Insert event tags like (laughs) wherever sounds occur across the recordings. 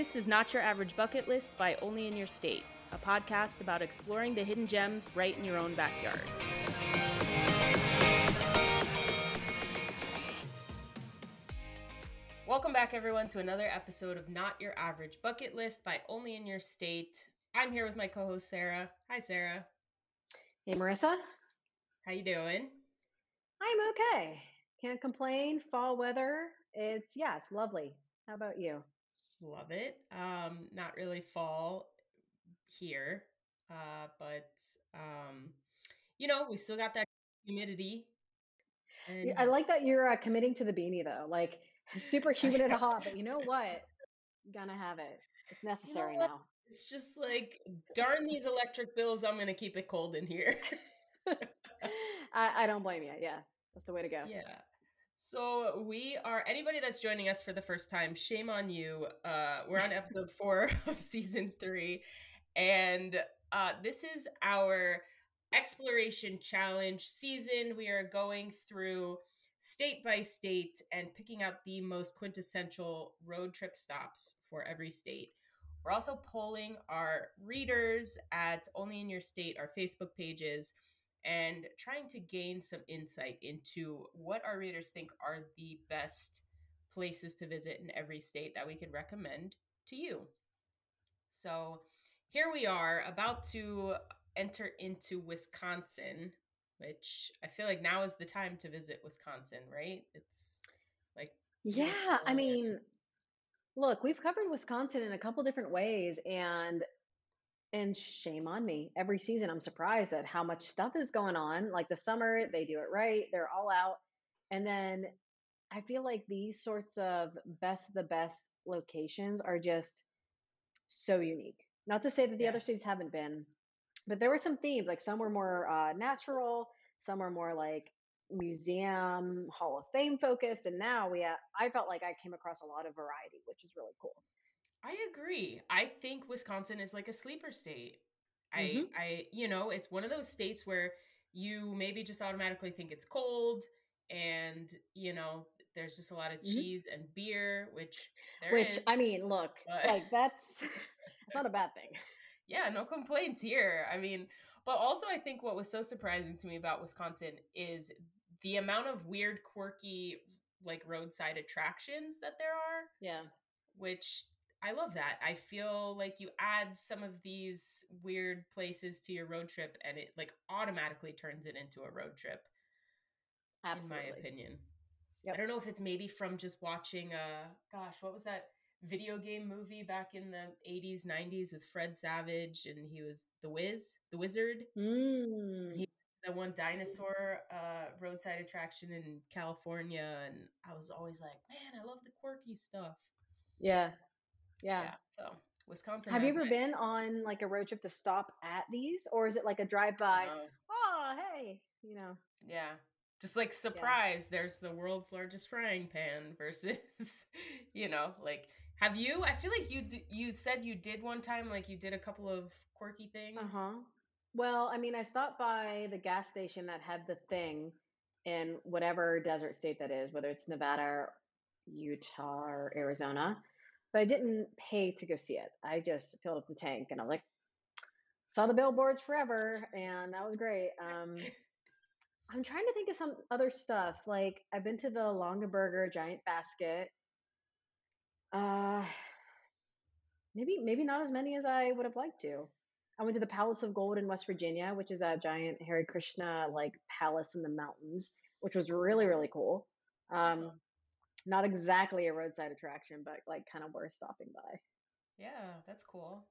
This is Not Your Average Bucket List by Only in Your State, a podcast about exploring the hidden gems right in your own backyard. Welcome back, everyone, to another episode of Not Your Average Bucket List by Only in Your State. I'm here with my co-host Sarah. Hi, Sarah. Hey, Marissa. How you doing? I'm okay. Can't complain. Fall weather. It's yeah, it's lovely. How about you? Love it. Um, not really fall here, uh, but um, you know, we still got that humidity. And I like that you're uh, committing to the beanie though. Like (laughs) super humid and hot, but you know what? Gonna have it. It's necessary you know now. It's just like darn these electric bills. I'm gonna keep it cold in here. (laughs) I, I don't blame you. Yeah, that's the way to go. Yeah. So we are anybody that's joining us for the first time. Shame on you. Uh, we're on episode (laughs) four (laughs) of season three, and uh, this is our exploration challenge season. We are going through state by state and picking out the most quintessential road trip stops for every state. We're also polling our readers at Only in Your State, our Facebook pages and trying to gain some insight into what our readers think are the best places to visit in every state that we could recommend to you. So here we are about to enter into Wisconsin, which I feel like now is the time to visit Wisconsin, right? It's like Yeah, I mean, look, we've covered Wisconsin in a couple different ways and and shame on me. Every season, I'm surprised at how much stuff is going on. Like the summer, they do it right, they're all out. And then I feel like these sorts of best of the best locations are just so unique. Not to say that the yeah. other states haven't been, but there were some themes. Like some were more uh, natural, some were more like museum, Hall of Fame focused. And now we, have, I felt like I came across a lot of variety, which is really cool. I agree. I think Wisconsin is like a sleeper state. Mm-hmm. I I you know, it's one of those states where you maybe just automatically think it's cold and, you know, there's just a lot of mm-hmm. cheese and beer, which Which is, I mean, look, but... like that's (laughs) (laughs) it's not a bad thing. Yeah, no complaints here. I mean, but also I think what was so surprising to me about Wisconsin is the amount of weird, quirky like roadside attractions that there are. Yeah. Which I love that. I feel like you add some of these weird places to your road trip and it like automatically turns it into a road trip. Absolutely. In my opinion. Yep. I don't know if it's maybe from just watching uh gosh, what was that video game movie back in the 80s, 90s with Fred Savage and he was the Wiz, the Wizard. Mm. He the one dinosaur uh roadside attraction in California and I was always like, "Man, I love the quirky stuff." Yeah, yeah. yeah so Wisconsin. Have you ever been on like a road trip to stop at these, or is it like a drive by? No. Oh, hey, you know. Yeah. Just like surprise, yeah. there's the world's largest frying pan versus, (laughs) you know, like have you? I feel like you d- you said you did one time, like you did a couple of quirky things. Uh huh. Well, I mean, I stopped by the gas station that had the thing in whatever desert state that is, whether it's Nevada, Utah, or Arizona but I didn't pay to go see it. I just filled up the tank and I was like, saw the billboards forever, and that was great. Um, (laughs) I'm trying to think of some other stuff. Like I've been to the Longaberger Giant Basket. Uh, maybe maybe not as many as I would have liked to. I went to the Palace of Gold in West Virginia, which is a giant Hare Krishna like palace in the mountains, which was really really cool. Um, not exactly a roadside attraction, but like kind of worth stopping by. Yeah, that's cool.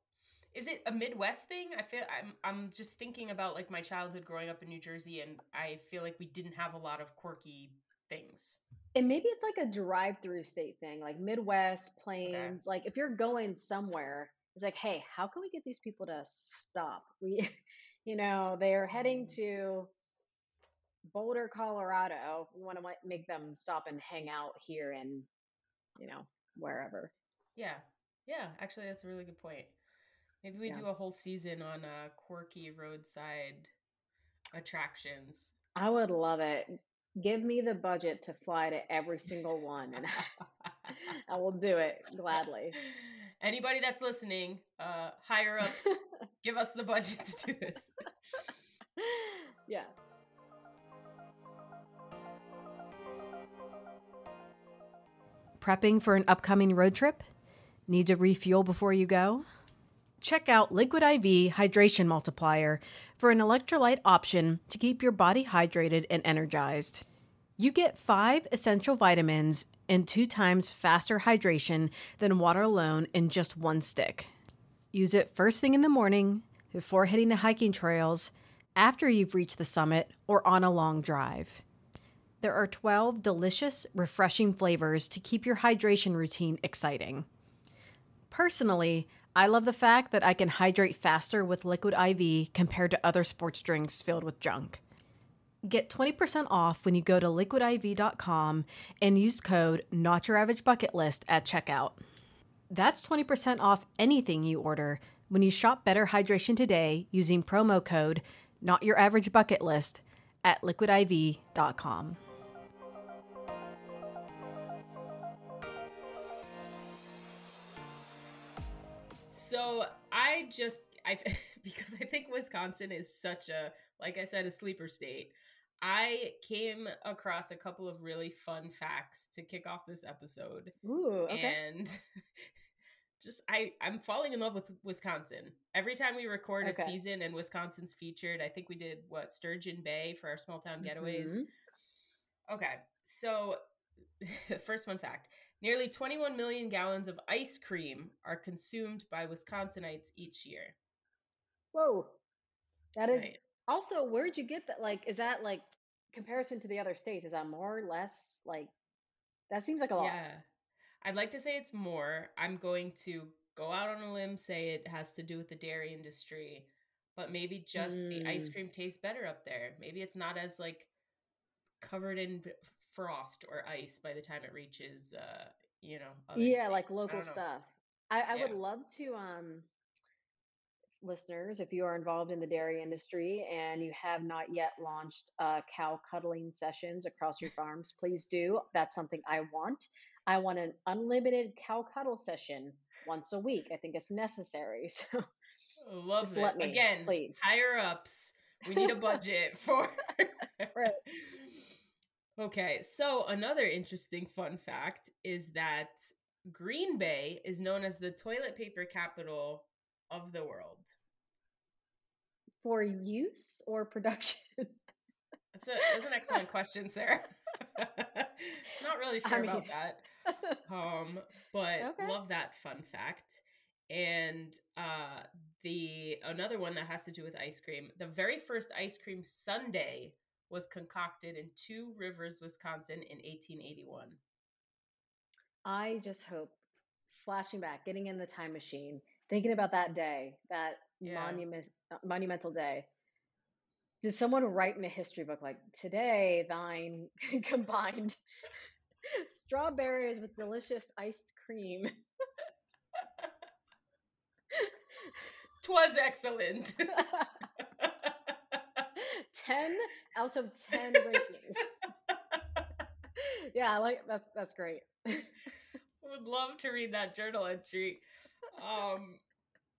Is it a Midwest thing? I feel I'm I'm just thinking about like my childhood growing up in New Jersey and I feel like we didn't have a lot of quirky things. And maybe it's like a drive-through state thing, like Midwest, plains. Okay. Like if you're going somewhere, it's like, hey, how can we get these people to stop? We (laughs) you know, they're heading mm. to Boulder, Colorado, we want to make them stop and hang out here and, you know, wherever. Yeah. Yeah. Actually, that's a really good point. Maybe we yeah. do a whole season on uh, quirky roadside attractions. I would love it. Give me the budget to fly to every single one, and (laughs) I will do it gladly. (laughs) anybody that's listening, uh, higher ups, (laughs) give us the budget to do this. yeah. Prepping for an upcoming road trip? Need to refuel before you go? Check out Liquid IV Hydration Multiplier for an electrolyte option to keep your body hydrated and energized. You get five essential vitamins and two times faster hydration than water alone in just one stick. Use it first thing in the morning, before hitting the hiking trails, after you've reached the summit, or on a long drive. There are 12 delicious, refreshing flavors to keep your hydration routine exciting. Personally, I love the fact that I can hydrate faster with Liquid IV compared to other sports drinks filled with junk. Get 20% off when you go to liquidiv.com and use code Not Your Average Bucket List at checkout. That's 20% off anything you order when you shop Better Hydration today using promo code Not Your Average Bucket List at liquidiv.com. So I just I (laughs) because I think Wisconsin is such a like I said a sleeper state. I came across a couple of really fun facts to kick off this episode. Ooh, okay. And (laughs) just I I'm falling in love with Wisconsin. Every time we record Okay. a season and Wisconsin's featured, I think we did what Sturgeon Bay for our small town getaways. Mhm. Okay. So (laughs) first fun fact. Nearly 21 million gallons of ice cream are consumed by Wisconsinites each year. Whoa. That is Right. also where'd you get that? Like, is that like comparison to the other states? Is that more or less like that seems like a lot. Yeah. I'd like to say it's more. I'm going to go out on a limb, say it has to do with the dairy industry, but maybe just the ice Mm. cream tastes better up there. Maybe it's not as like covered in frost or ice by the time it reaches uh, you know, other Yeah, states. like local don't stuff. I, I would love to um listeners, if you are involved in the dairy industry and you have not yet launched uh, cow cuddling sessions across your (laughs) farms, please do. That's something I want. I want an unlimited cow cuddle session once a week. I think it's necessary. (laughs) So Love Just it. let me, Again, please. higher ups. We need a (laughs) budget for Right. Okay, so another interesting fun fact is that Green Bay is known as the toilet paper capital of the world. for use or production. (laughs) That's a that's an excellent question, Sarah. (laughs) Not really I sure about that. (laughs) Um, but Okay. love that fun fact. And uh the another one that has to do with ice cream. The very first ice cream sundae was concocted in Two Rivers, Wisconsin in 1881. I just hope, flashing back, getting in the time machine, thinking about that day, that Yeah. monument, uh, monumental day. Did someone write in a history book like today thine (laughs) combined (laughs) strawberries with delicious iced cream? (laughs) Twas excellent. 10 out of 10 rankings. yeah, I like that's that's great. (laughs) Would love to read that journal entry. Um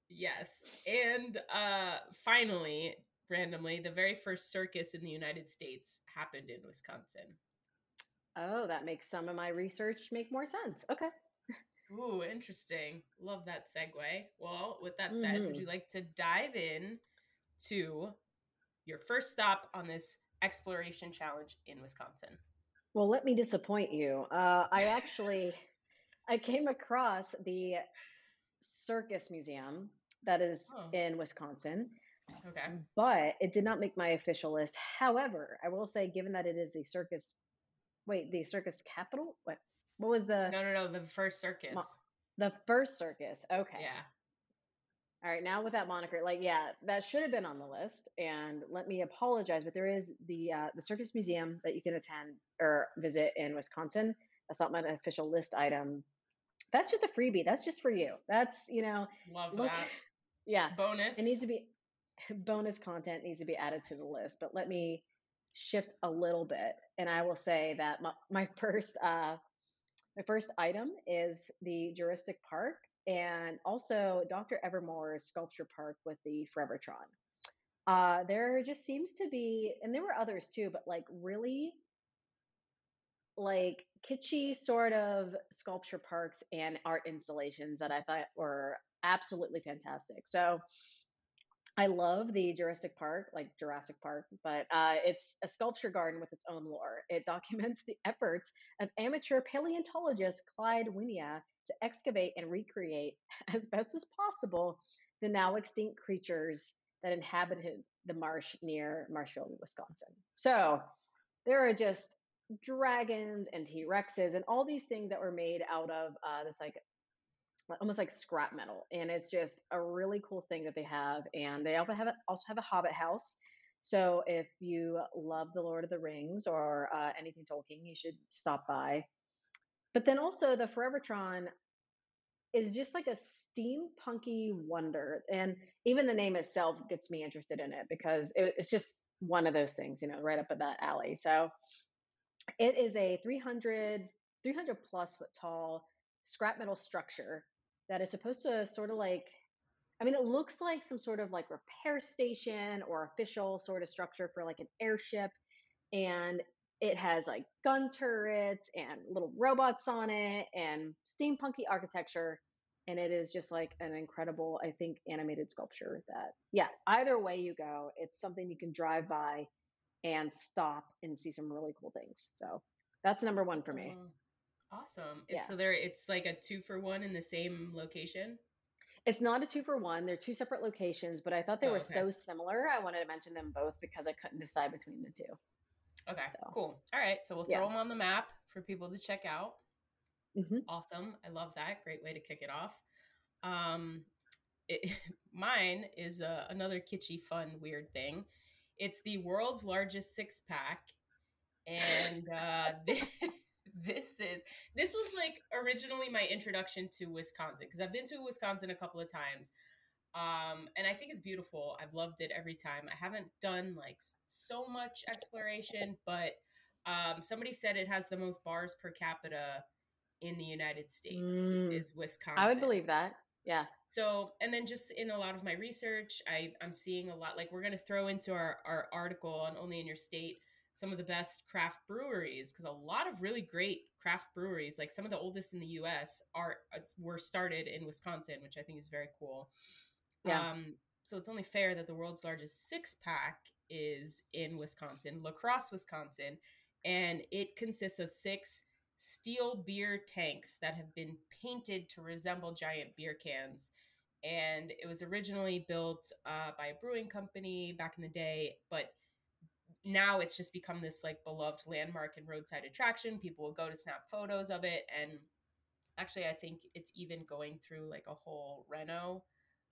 yes. And uh finally, randomly, the very first circus in the United States happened in Wisconsin. Oh, that makes some of my research make more sense. Okay. Ooh, interesting. Love that segue. Well, with that said, would Mhm. you like to dive in to your first stop on this exploration challenge in Wisconsin? Well, let me disappoint you. Uh, I actually (laughs) I came across the Circus Museum that is Oh. in Wisconsin, Okay. but it did not make my official list. However, I will say, given that it is the circus, wait, the circus capital. What? What was the No, no, no. The first circus. the first circus? Okay. Yeah. All right, now with that moniker, like, yeah, that should have been on the list. And let me apologize, but there is the uh, the Circus Museum that you can attend or visit in Wisconsin. That's not my official list item. That's just a freebie. That's just for you. That's you know, Love look, that. (laughs) yeah, Bonus. it needs to be (laughs) bonus content needs to be added to the list. But let me shift a little bit, and I will say that my, my (laughs) first uh, my first item is the Jurustic Park and also Dr. Evermor's sculpture park with the Forevertron. Uh, there just seems to be, and there were others too, but like really like kitschy sort of sculpture parks and art installations that I thought were absolutely fantastic. So I love the Jurustic Park, like Jurassic Park, but uh, it's a sculpture garden with its own lore. It (laughs) documents the efforts of amateur paleontologist Clyde Wynia to excavate and recreate (laughs) as best as possible the now extinct creatures that inhabited the marsh near Marshfield, Wisconsin. So there are just dragons and T Rexes and all these things that were made out of uh, this like almost like scrap metal, and it's just a really cool thing that they have. And they also have a, also have a Hobbit house. So if you love the Lord of the Rings or uh, anything Tolkien, you should stop by. But then also the Forevertron is just like a steampunky wonder, and even the name itself gets me interested in it because it, it's just one of those things, you know, right up at that alley. So it is a 300 300 plus foot tall scrap metal structure that is supposed to sort of like I mean, it looks like some sort of like repair station or official sort of structure for like an airship. And it has like gun turrets and little robots on it and steampunky architecture. And it is just like an incredible, I think, animated sculpture that, yeah, either way you go, it's something you can drive by and stop and see some really cool things. So that's number one for me. Mm-hmm. Awesome. Yeah. so there it's like a two for one in the same location. It's not a two for one. They're two separate locations, but I thought they oh, were okay. so similar. I wanted to mention them both because I couldn't decide between the two. Okay, so, cool. All right, so we'll throw yeah. them on the map for people to check out. Mm-hmm. Awesome. I love that. Great way to kick it off. Um, it, (laughs) mine is uh, another kitschy, fun, weird thing. It's the world's largest six pack, and uh, (laughs) (laughs) this, this is this was like originally my introduction to Wisconsin because I've been to Wisconsin a couple of times. Um, and I think it's beautiful. I've loved it every time. I haven't done like so much exploration, but um, somebody said it has the most bars per capita in the United States mm, is Wisconsin. I would believe that. Yeah. So, and then just in a lot of my research, I, I'm seeing a lot, like we're going to throw into our, our article on Only in Your State some of the best craft breweries because a lot of really great craft breweries, like some of the oldest in the U.S., are were started in Wisconsin, which I think is very cool. Yeah. Um, so it's only fair that the world's largest six pack is in Wisconsin, La Crosse, Wisconsin, and it consists of six steel beer tanks that have been painted to resemble giant beer cans. And it was originally built uh, by a brewing company back in the day, but now it's just become this like beloved landmark and roadside attraction. People will go to snap photos of it, and actually, I think it's even going through like a whole reno.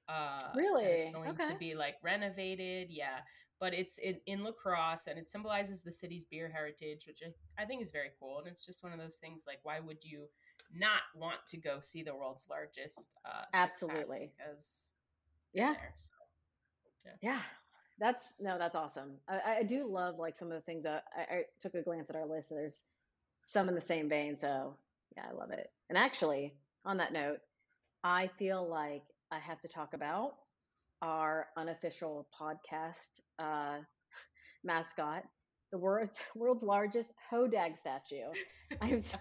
Uh, really, it's going okay. to be like renovated. Yeah, but it's in, in La Crosse and it symbolizes the city's beer heritage, which I, I think is very cool. And it's just one of those things like, why would you not want to go see the world's largest? Uh, Absolutely, because yeah. There, so, yeah, yeah, that's no, that's awesome. I, I do love like some of the things. I, I took a glance at our list. There's some in the same vein. So yeah, I love it. And actually, on that note, I feel like I have to talk about our unofficial podcast uh, (laughs) mascot, the world's (laughs) world's largest Hodag statue. (laughs) I'm so,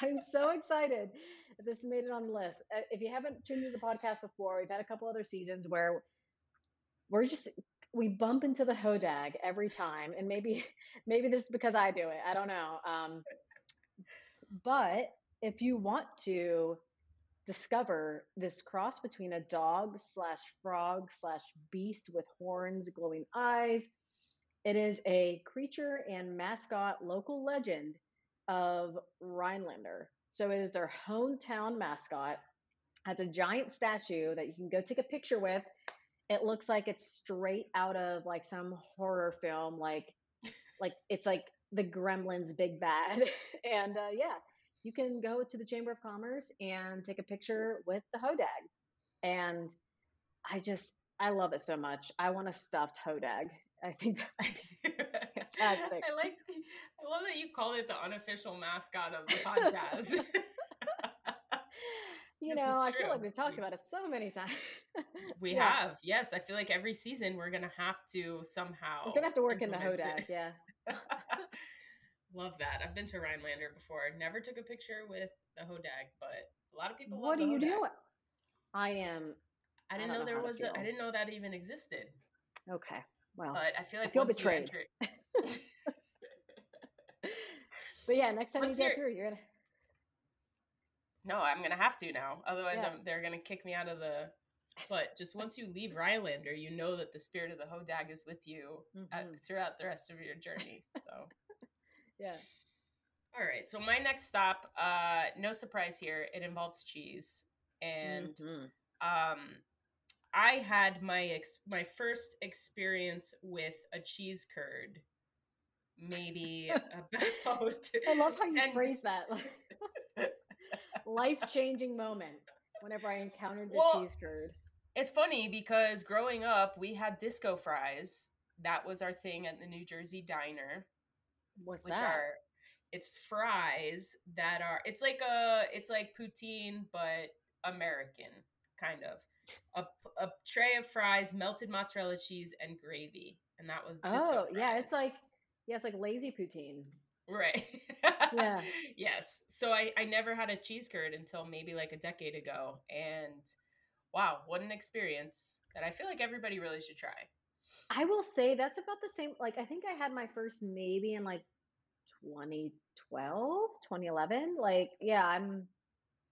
I'm so excited that this made it on the list. Uh, if you haven't tuned into the podcast before, we've had a couple other seasons where we're just we bump into the hodag every time and maybe (laughs) maybe this is because i do it i don't know um, but if you want to discover this cross between a dog slash frog slash beast with horns glowing eyes it is a creature and mascot local legend of rhinelander. So it is their hometown mascot has a giant statue that you can go take a picture with it looks like it's straight out of like some horror film like like it's like the gremlins big bad. (laughs) And uh, yeah you can go to the chamber of commerce and take a picture with the hodag. And i just i love it so much. I want a stuffed hodag. I think that's (laughs) fantastic. I like i love that you call it the unofficial mascot of the podcast (laughs) you know, I feel like we've talked mm-hmm. about it so many times. (laughs) we yeah. have, yes. I feel like every season we're gonna have to somehow. We're gonna have to work in the Hodag, yeah. (laughs) love that. I've been to Rhinelander before. Never took a picture with the Hodag, but a lot of people. What do you do? I am. I didn't I know, know there was. I didn't know that even existed. Okay. Well, but I feel like I feel betrayed. (laughs) but yeah, next time What's you get through, you're gonna. No, I'm gonna have to now. Otherwise, yeah. they're gonna kick me out of the. But just once you leave Rhinelander, you know that the spirit of the Hodag is with you mm-hmm. at, throughout the rest of your journey. So. (laughs) yeah. All right. So my next stop, uh, no surprise here, it involves cheese, and mm-hmm. um, I had my ex- my first experience with a cheese curd maybe (laughs) about I love how you phrase that. (laughs) Life changing moment whenever I encountered the well, cheese curd. It's funny because growing up we had disco fries. That was our thing at the New Jersey diner. What's which that? Are, it's fries that are it's like a it's like poutine but American kind of a, a tray of fries, melted mozzarella cheese, and gravy, and that was oh yeah, it's like yeah, it's like lazy poutine. Right. yeah. (laughs) Yes. So I I never had a cheese curd until maybe like a decade ago, and wow, what an experience that I feel like everybody really should try. I will say that's about the same. Like I think I had my first maybe in like 2012, 2011. Like yeah, I'm.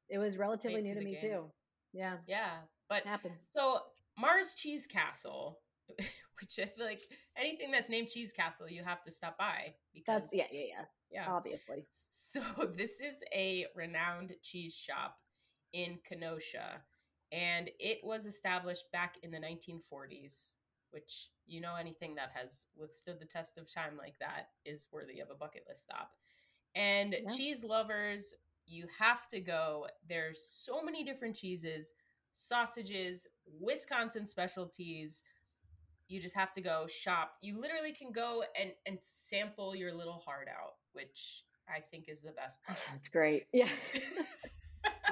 It was relatively new to, to me game. too. Yeah. Yeah. But it happens. So Mars Cheese Castle, (laughs) which I feel like anything that's named Cheese Castle, you have to stop by because that's yeah, yeah, yeah. Yeah. Obviously. So (laughs) this is a renowned cheese shop in Kenosha. And it was established back in the 1940s, which you know anything that has withstood the test of time like that is worthy of a bucket list stop. And yeah. cheese lovers, you have to go. There's so many different cheeses sausages, Wisconsin specialties. You just have to go shop. You literally can go and and sample your little heart out, which I think is the best part. That sounds great. (laughs) Yeah.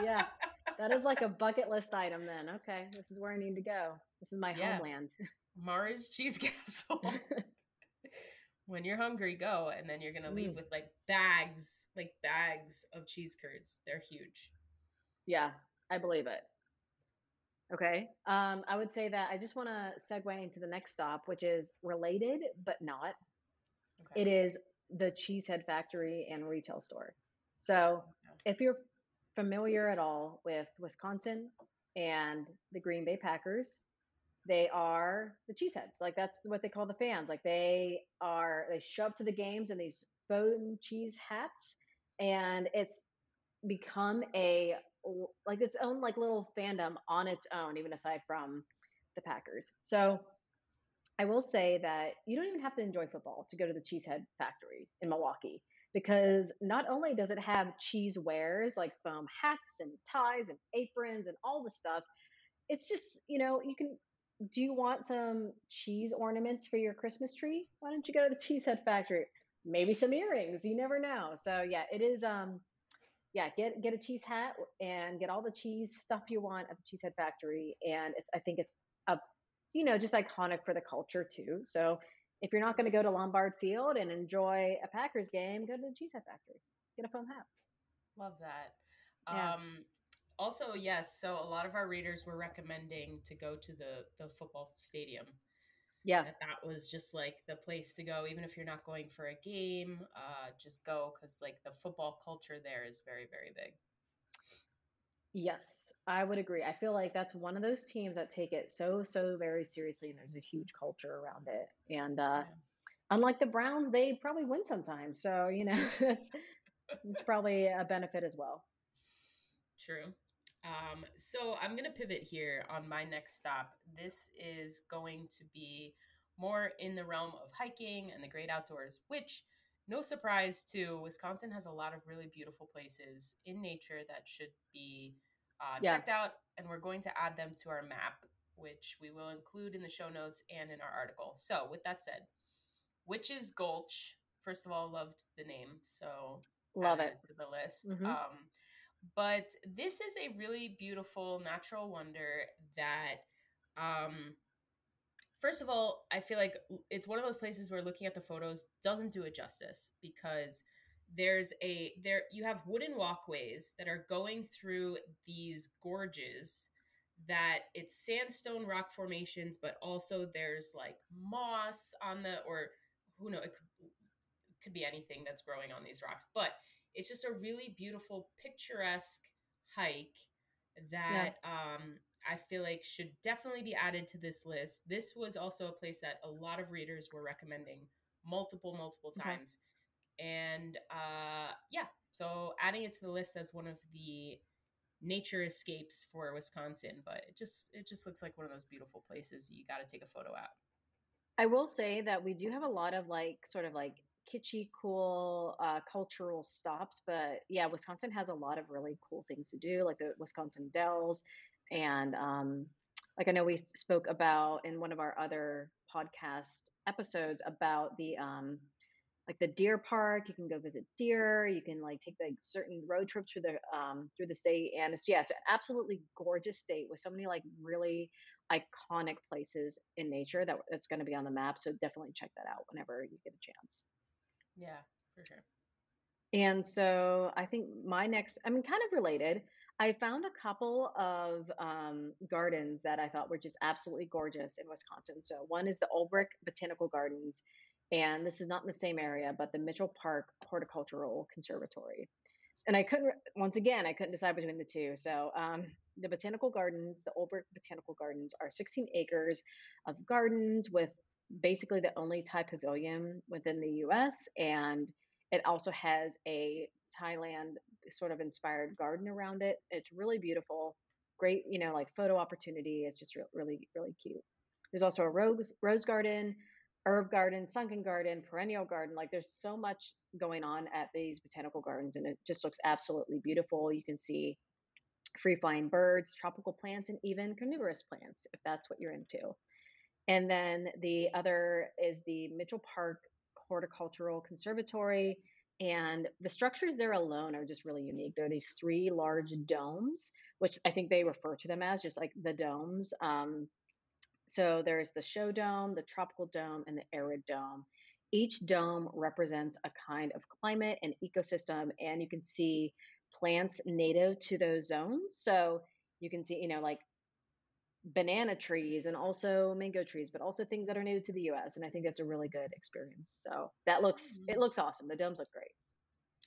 yeah. That is like a (laughs) bucket list item then. Okay, this is where I need to go. This is my yeah. homeland. Mars Cheese Castle. (laughs) when you're hungry, go, and then you're gonna leave mm. with like bags, like bags of cheese curds. They're huge. Yeah, I believe it. Okay. Um, I would say that I just want to segue into the next stop, which is related but not. Okay. It is the Cheesehead Factory and Retail Store. So, if you're familiar at all with Wisconsin and the Green Bay Packers, they are the cheeseheads. Like that's what they call the fans. Like they are they show up to the games in these foam cheese hats, and it's become a like its own like little fandom on its own, even aside from the Packers. So I will say that you don't even have to enjoy football to go to the Cheesehead Factory in Milwaukee because not only does it have cheese wares like foam hats and ties and aprons and all the stuff, it's just, you know, you can do you want some cheese ornaments for your Christmas tree? Why don't you go to the Cheesehead Factory? Maybe some earrings, you never know. So yeah, it is um yeah, get get a cheese hat and get all the cheese stuff you want at the Cheesehead Factory, and it's I think it's a you know just iconic for the culture too. So if you're not going to go to Lambeau Field and enjoy a Packers game, go to the Cheesehead Factory. Get a foam hat. Love that. Yeah. Um, also, yes. So a lot of our readers were recommending to go to the the football stadium yeah. that that was just like the place to go even if you're not going for a game uh just go because like the football culture there is very very big. Yes i would agree i feel like that's one of those teams that take it so so very seriously and there's a huge culture around it and uh yeah. unlike the browns they probably win sometimes so you know (laughs) it's, it's probably a benefit as well. True um, so I'm going to pivot here on my next stop. This is going to be more in the realm of hiking and the great outdoors, which, no surprise to Wisconsin has a lot of really beautiful places in nature that should be uh, yeah. checked out. And we're going to add them to our map, which we will include in the show notes and in our article. So, with that said, Witches Gulch, first of all, loved the name. So, love it to the list. Mm-hmm. Um, but this is a really beautiful natural wonder that um first of all i feel like it's one of those places where looking at the photos doesn't do it justice because there's a there you have wooden walkways that are going through these gorges that it's sandstone rock formations but also there's like moss on the or who know it could, could be anything that's growing on these rocks but it's just a really beautiful picturesque hike that yeah. um I feel like should definitely be added to this list. This was also a place that a lot of readers were recommending multiple, multiple times. And uh, yeah, so adding it to the list as one of the nature escapes for Wisconsin, but it just it just looks like one of those beautiful places you got to take a photo at. I will say that we do have a lot of like sort of like kitschy, cool uh, cultural stops, but yeah, Wisconsin has a lot of really cool things to do, like the Wisconsin Dells, and um, like I know we spoke about in one of our other podcast episodes about the um, like the deer park. You can go visit deer. You can like take like certain road trips through the um, through the state, and it's yeah, it's an absolutely gorgeous state with so many like really iconic places in nature that that's going to be on the map. So definitely check that out whenever you get a chance. Yeah, for sure. And so I think my next, I mean, kind of related. I found a couple of um, gardens that I thought were just absolutely gorgeous in Wisconsin. So one is the Olbrich Botanical Gardens, and this is not in the same area, but the Mitchell Park Horticultural Conservatory. And I couldn't, once again, I couldn't decide between the two. So um, the Botanical Gardens, the Olbrich Botanical Gardens, are 16 acres of gardens with basically the only Thai pavilion within the U.S. and it also has a Thailand sort of inspired garden around it. It's really beautiful. Great, you know, like photo opportunity. It's just re- really, really cute. There's also a rose rose garden, herb garden, sunken garden, perennial garden. Like there's so much going on at these botanical gardens, and it just looks absolutely beautiful. You can see free flying birds, tropical plants, and even carnivorous plants if that's what you're into. And then the other is the Mitchell Park Horticultural Conservatory. And the structures there alone are just really unique. There are these three large domes, which I think they refer to them as just like the domes. Um, so there's the show dome, the tropical dome, and the arid dome. Each dome represents a kind of climate and ecosystem, and you can see plants native to those zones. So you can see, you know, like banana trees and also mango trees, but also things that are native to the US. And I think that's a really good experience. So that looks mm-hmm. it looks awesome. The domes look great.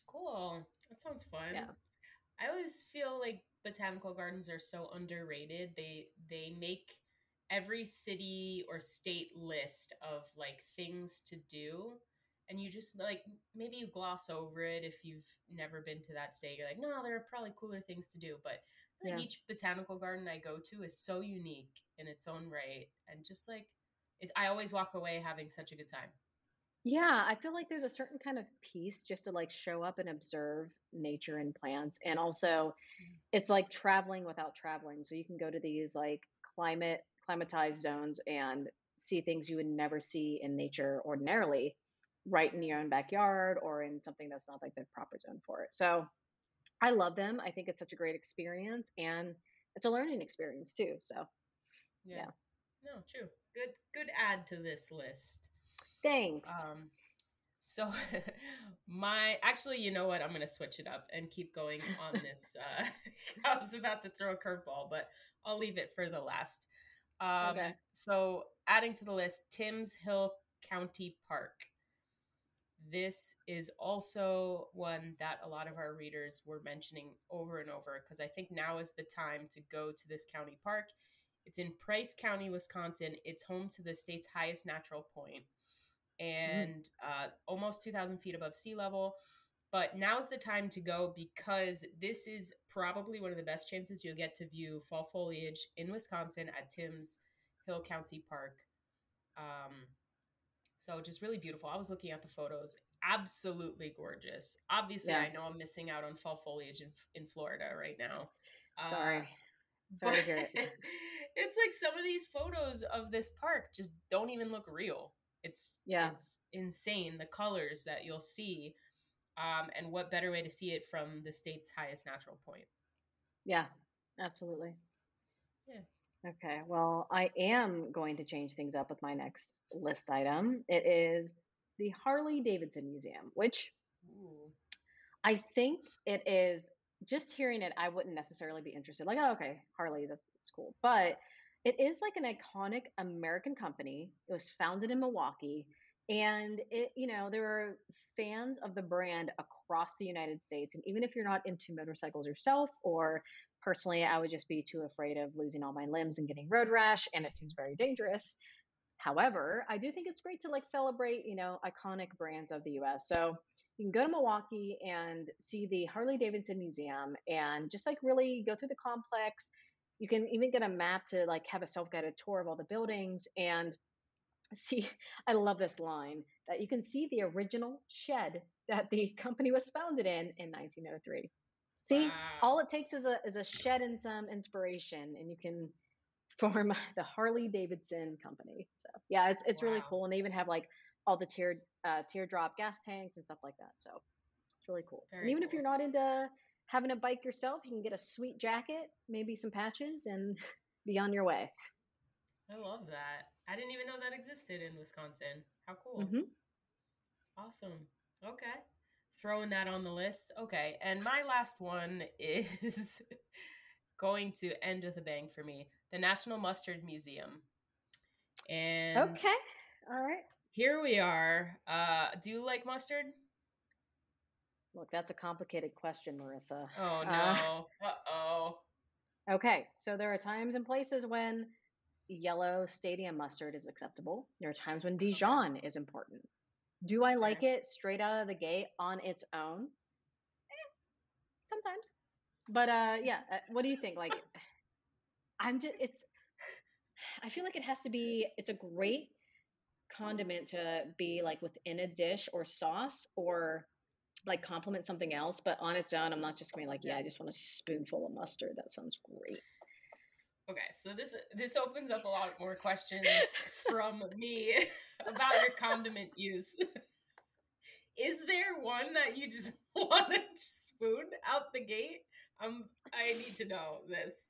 Cool. That sounds fun. Yeah. I always feel like botanical gardens are so underrated. They they make every city or state list of like things to do and you just like maybe you gloss over it if you've never been to that state you're like no there are probably cooler things to do but like yeah. each botanical garden I go to is so unique in its own right, and just like it, I always walk away having such a good time. Yeah, I feel like there's a certain kind of peace just to like show up and observe nature and plants. And also, mm-hmm. it's like traveling without traveling. So you can go to these like climate, climatized zones and see things you would never see in nature ordinarily right in your own backyard or in something that's not like the proper zone for it. So I love them. I think it's such a great experience and it's a learning experience too. So, yeah. yeah. No, true. Good good add to this list. Thanks. Um so (laughs) my actually, you know what? I'm going to switch it up and keep going on (laughs) this uh (laughs) I was about to throw a curveball, but I'll leave it for the last. Um okay. so adding to the list Timm's Hill County Park. This is also one that a lot of our readers were mentioning over and over because I think now is the time to go to this county park. It's in Price County, Wisconsin. It's home to the state's highest natural point and mm. uh, almost 2,000 feet above sea level. But now's the time to go because this is probably one of the best chances you'll get to view fall foliage in Wisconsin at Timm's Hill County Park. Um, so just really beautiful. I was looking at the photos. Absolutely gorgeous. Obviously, yeah. I know I'm missing out on fall foliage in, in Florida right now. Sorry. Uh, Sorry to it. (laughs) it's like some of these photos of this park just don't even look real. It's yeah. it's insane the colors that you'll see. Um, and what better way to see it from the state's highest natural point? Yeah, absolutely. Yeah. Okay. Well, I am going to change things up with my next list item. It is the Harley Davidson Museum, which Ooh. I think it is just hearing it, I wouldn't necessarily be interested. Like, oh, okay, Harley, that's, that's cool. But it is like an iconic American company. It was founded in Milwaukee. And it, you know, there are fans of the brand across the United States. And even if you're not into motorcycles yourself, or personally, I would just be too afraid of losing all my limbs and getting road rash, and it seems very dangerous. However, I do think it's great to like celebrate, you know, iconic brands of the US. So you can go to Milwaukee and see the Harley Davidson Museum and just like really go through the complex. You can even get a map to like have a self-guided tour of all the buildings and see (laughs) I love this line that you can see the original shed that the company was founded in in 1903. See, Wow. all it takes is a is a shed and some inspiration and you can form (laughs) the Harley Davidson company. So, yeah, it's it's really cool and they even have like all the tear uh, teardrop gas tanks and stuff like that. So, it's really cool. and Very even if you're not into having a bike yourself, you can get a sweet jacket, maybe some patches and (laughs) be on your way. I love that. I didn't even know that existed in Wisconsin. How cool. hmm Awesome. Okay. Throwing that on the list. Okay. And my last one (laughs) is going to end with a bang for me the National Mustard Museum. And Okay. All right. here we are. Uh, do you like mustard? Look, that's a complicated question, Marissa. Oh, Uh, no. Uh oh. Okay, so there are times and places when yellow stadium mustard is acceptable. There are times when Dijon is important. Do I like it straight out of the gate on its own? Eh, sometimes. But uh yeah, uh, what do you think? Like I'm just it's I feel like it has to be it's a great condiment to be like within a dish or sauce or like complement something else, but on its own, I'm not just gonna be like, yeah, I just want a spoonful of mustard. That sounds great. Okay, so this this opens up a lot more questions from me (laughs) about your condiment use. Is there one that you just (laughs) want to spoon out the gate? Um, I need to know this.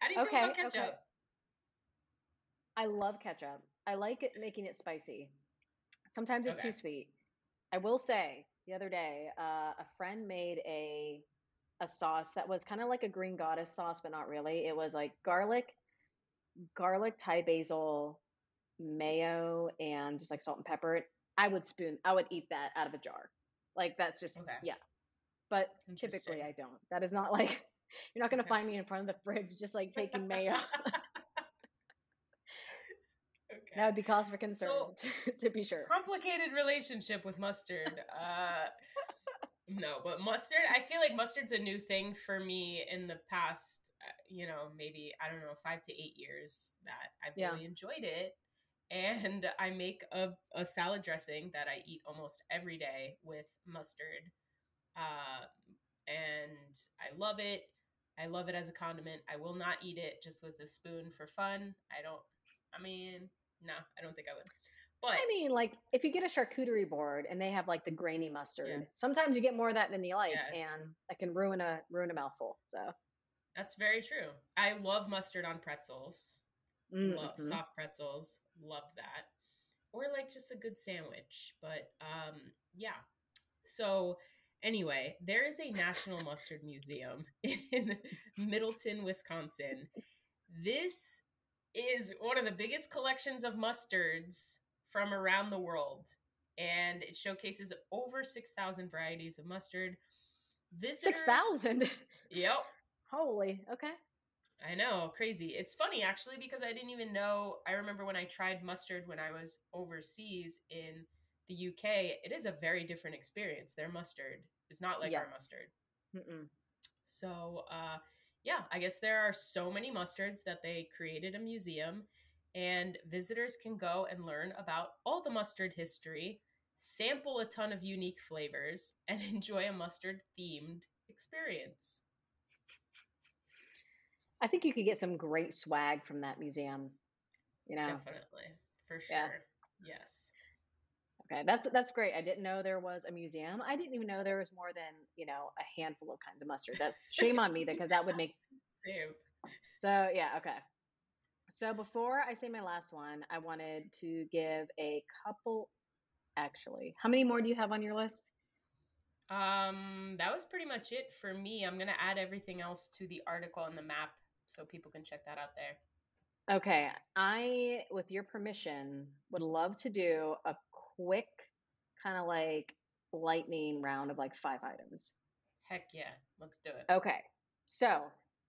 How do you feel about ketchup? okay. I love ketchup. I like it making it spicy. Sometimes it's Okay. too sweet. I will say, the other day, uh, a friend made a a sauce that was kind of like a green goddess sauce, but not really. It was like garlic, garlic, Thai basil, mayo, and just like salt and pepper. I would spoon. I would eat that out of a jar. Like that's just Okay. yeah. But typically, I don't. That is not like (laughs) you're not gonna Okay. find me in front of the fridge just like taking mayo. (laughs) okay. That would be cause for concern, So- to, (laughs) to be sure. complicated relationship with mustard. Uh, no, but mustard. I feel like mustard's a new thing for me in the past. Uh, you know, maybe I don't know, five to eight years that I've Yeah. really enjoyed it. (laughs) And I make a, a salad dressing that I eat almost every day with mustard. Uh, and I love it. I love it as a condiment. I will not eat it just with a spoon for fun. I don't, I mean, no, I don't think I would. But I mean, like if you get a charcuterie board and they have like the grainy mustard, sometimes you get more of that than you like, Yes. and that can ruin a ruin a mouthful. So, That's very true. I love mustard on pretzels. Love mhm. soft pretzels. Love that. Or like just a good sandwich. But um yeah. So anyway, there is a National Mustard Museum (laughs) in Middleton, Wisconsin. This is one of the biggest collections of mustards from around the world. And it showcases over 6,000 varieties of mustard. Visitors, six thousand. Yep. Holy, okay. I know, crazy. It's funny actually because I didn't even know. I remember when I tried mustard when I was overseas in the UK. It is a very different experience. Their mustard is not like our mustard. Mm-mm. So, uh, yeah, I guess there are so many mustards that they created a museum, and visitors can go and learn about all the mustard history, sample a ton of unique flavors, (laughs) and enjoy a mustard themed experience. I think you could get some great swag from that museum. You know. Definitely, for sure. Yeah. Yes. Okay, that's that's great. I didn't know there was a museum. I didn't even know there was more than you know a handful of kinds of mustard. That's shame on me because that would make (laughs) Same. So yeah, okay. So before I say my last one, I wanted to give a couple. Actually, how many more do you have on your list? Um, that was pretty much it for me. I'm gonna add everything else to the article and the map so people can check that out there. Okay, I, with your permission, would love to do a quick kind of like lightning round of like five items. Heck yeah, let's do it. Okay, so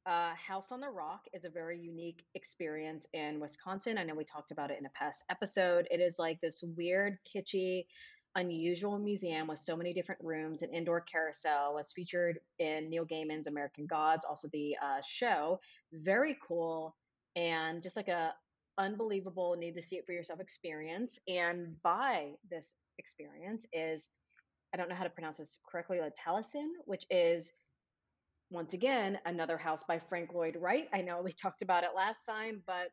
uh, House on the Rock is a very unique experience in Wisconsin. I know we talked about it in a past episode. It is like this weird, kitschy, unusual museum with so many different rooms. An indoor carousel was featured in Neil Gaiman's American Gods, also the uh, show. Very cool and just like a unbelievable need to see it for yourself experience. And by this experience is I don't know how to pronounce this correctly, like Taliesin, which is once again another house by Frank Lloyd Wright. I know we (laughs) talked about it last time, but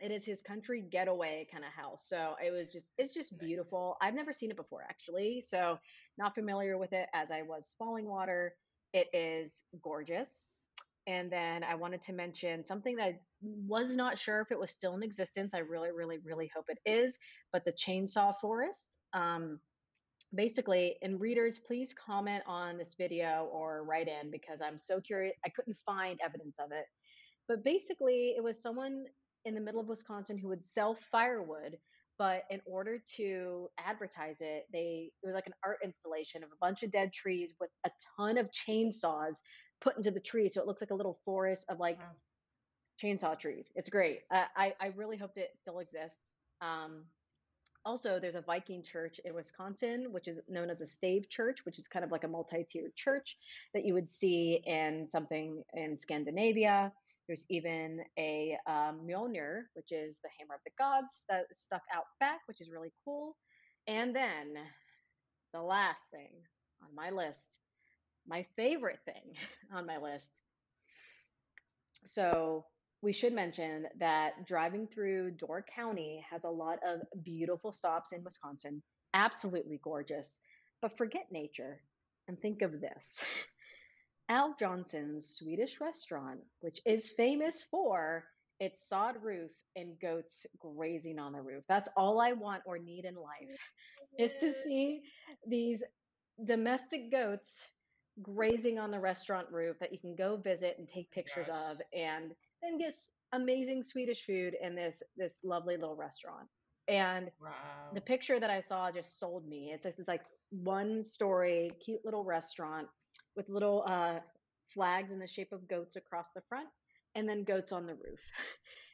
it is his country getaway kind of house. So it was just it's just nice. beautiful. I've never seen it before actually, so not familiar with it as I was Fallingwater. It is gorgeous. And then I wanted to mention something that I was not sure if it was still in existence. I really, really, really hope it is. But the Chainsaw Forest. Um, basically, and readers, please comment on this video or write in because I'm so curious. I couldn't find evidence of it. But basically, it was someone in the middle of Wisconsin who would sell firewood but in order to advertise it they it was like an art installation of a bunch of dead trees with a ton of chainsaws put into the tree, so it looks like a little forest of like wow. chainsaw trees. It's great. Uh, I I really hoped it still exists. Um, also, there's a Viking church in Wisconsin, which is known as a stave church, which is kind of like a multi-tiered church that you would see in something in Scandinavia. There's even a um, Mjolnir, which is the hammer of the gods that is stuck out back, which is really cool. And then the last thing on my list my favorite thing (laughs) on my list. So, we should mention that driving through Door County has a lot of beautiful stops in Wisconsin, absolutely gorgeous. But forget nature and think of this (laughs) Al Johnson's Swedish restaurant, which is famous for its sod roof and goats grazing on the roof. That's all I want or need in life (laughs) is to see these domestic goats grazing on the restaurant roof that you can go visit and take pictures Gosh. of and then get amazing Swedish food in this this lovely little restaurant. And wow. the picture that I saw just sold me. It's like this like one story, cute little restaurant with little uh, flags in the shape of goats across the front, and then goats on the roof. (laughs)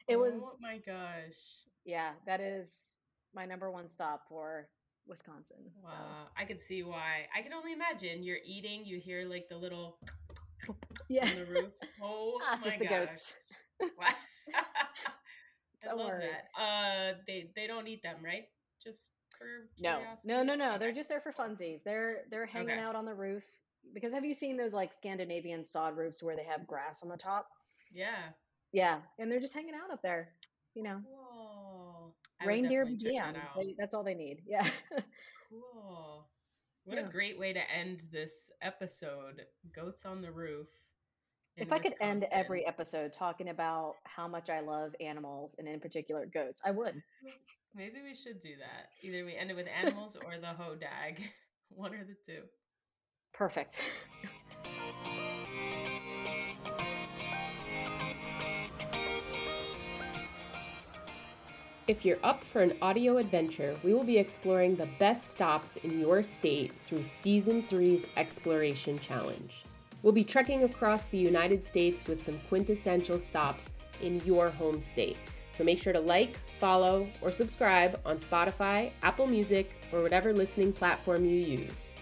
It oh, was. Oh my gosh! Yeah, that is my number one stop for Wisconsin. Wow, so. I could see why. I can only imagine you're eating, you hear like the little yeah on the roof. (laughs) Oh ah, my just the gosh. (laughs) goats. (laughs) I love that. Uh, they they don't eat them, right? Just for no, no, no, no. They're just there for funsies. They're they're hanging okay. out on the roof because have you seen those like Scandinavian sod roofs where they have grass on the top? Yeah. Yeah, and they're just hanging out up there. You know. Cool reindeer. That that's all they need. Yeah. (laughs) cool. What yeah. a great way to end this episode. Goats on the roof. If I could end every episode talking about how much I love animals and in particular goats, I would. Maybe we should do that. Either we end it with animals or the hodag. (laughs) One or the two. Perfect. If you're up for an audio adventure, we will be exploring the best stops in your state through Season 3's Exploration Challenge. We'll be trekking across the United States with some quintessential stops in your home state. So make sure to like, follow, or subscribe on Spotify, Apple Music, or whatever listening platform you use.